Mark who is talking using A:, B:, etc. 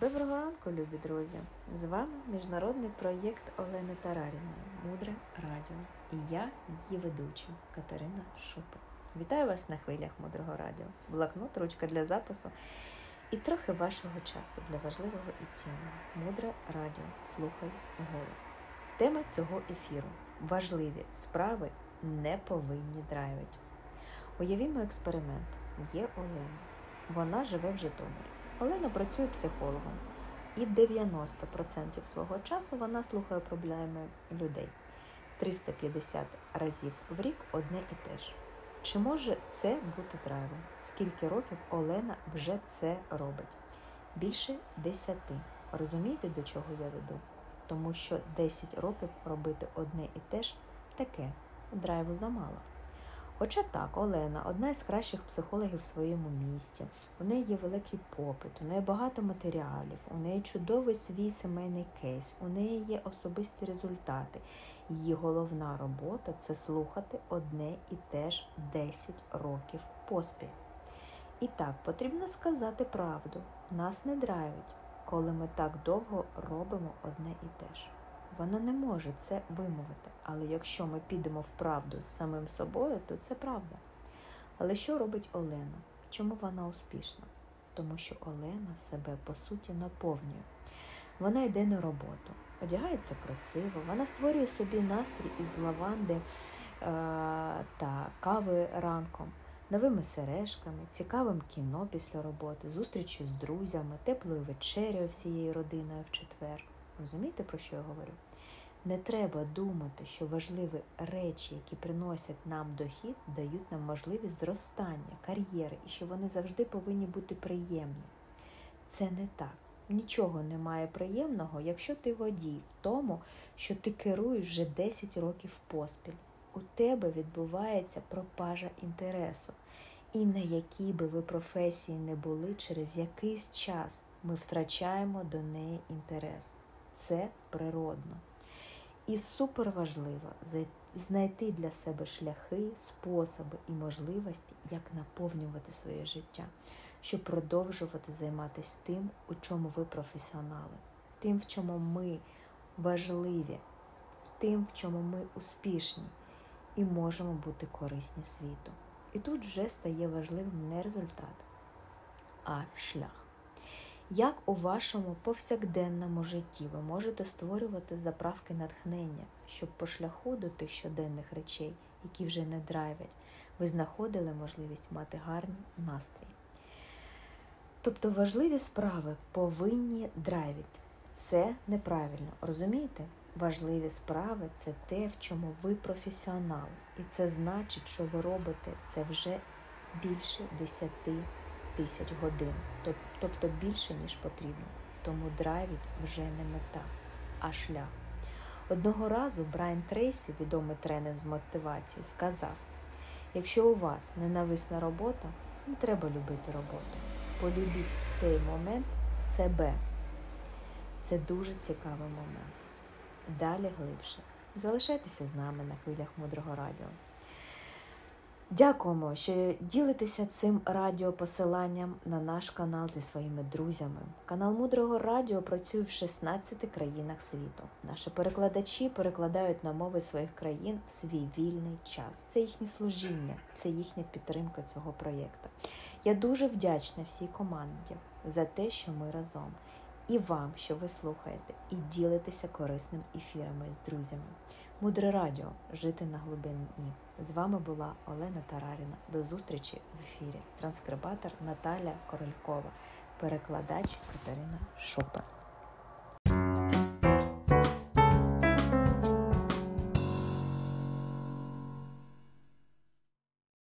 A: Доброго ранку, любі друзі! З вами міжнародний проєкт Олени Тараріної Мудре Радіо і я, її ведуча Катерина Шупа. Вітаю вас на хвилях мудрого радіо, блокнот, ручка для запису і трохи вашого часу для важливого і цінного. Мудре радіо. Слухай голос. Тема цього ефіру важливі справи не повинні драйвити. Уявімо експеримент. Є Олена. Вона живе в Житомирі. Олена працює психологом, і 90% свого часу вона слухає проблеми людей 350 разів в рік одне і те ж. Чи може це бути драйвом? Скільки років Олена вже це робить? Більше 10. Розумієте, до чого я веду? Тому що 10 років робити одне і те ж таке драйву замало. Хоча так, Олена одна із кращих психологів в своєму місті, у неї є великий попит, у неї багато матеріалів, у неї чудовий свій сімейний кейс, у неї є особисті результати. Її головна робота це слухати одне і те ж 10 років поспіль. І так, потрібно сказати правду, нас не драйвить, коли ми так довго робимо одне і те ж. Вона не може це вимовити, але якщо ми підемо в правду з самим собою, то це правда. Але що робить Олена? Чому вона успішна? Тому що Олена себе по суті наповнює. Вона йде на роботу, одягається красиво, вона створює собі настрій із лаванди е- та кави ранком, новими сережками, цікавим кіно після роботи, зустрічю з друзями, теплою вечерею всією родиною в четвер. Розумієте, про що я говорю? Не треба думати, що важливі речі, які приносять нам дохід, дають нам можливість зростання, кар'єри і що вони завжди повинні бути приємні. Це не так. Нічого немає приємного, якщо ти водій в тому, що ти керуєш вже 10 років поспіль. У тебе відбувається пропажа інтересу. І на якій би ви професії не були, через якийсь час ми втрачаємо до неї інтерес. Це природно. І супер важливо знайти для себе шляхи, способи і можливості, як наповнювати своє життя, щоб продовжувати займатися тим, у чому ви професіонали, тим, в чому ми важливі, тим, в чому ми успішні і можемо бути корисні світу. І тут вже стає важливим не результат, а шлях. Як у вашому повсякденному житті ви можете створювати заправки натхнення, щоб по шляху до тих щоденних речей, які вже не драйвять, ви знаходили можливість мати гарний настрій? Тобто важливі справи повинні драйвити. Це неправильно, розумієте? Важливі справи це те, в чому ви професіонал. І це значить, що ви робите це вже більше 10 тисяч годин, тобто більше, ніж потрібно. Тому драйвіть вже не мета, а шлях. Одного разу Брайан Трейсі, відомий тренер з мотивації, сказав: якщо у вас ненависна робота, не треба любити роботу. Полюбіть в цей момент себе. Це дуже цікавий момент. Далі глибше. Залишайтеся з нами на хвилях мудрого радіо. Дякуємо, що ділитеся цим радіопосиланням на наш канал зі своїми друзями. Канал Мудрого Радіо працює в 16 країнах світу. Наші перекладачі перекладають на мови своїх країн в свій вільний час. Це їхнє служіння, це їхня підтримка цього проєкту. Я дуже вдячна всій команді за те, що ми разом, і вам, що ви слухаєте, і ділитеся корисним ефірами з друзями. Мудре радіо жити на глибині. З вами була Олена Тараріна. До зустрічі в ефірі. Транскрибатор Наталя Королькова, перекладач Катерина Шопа.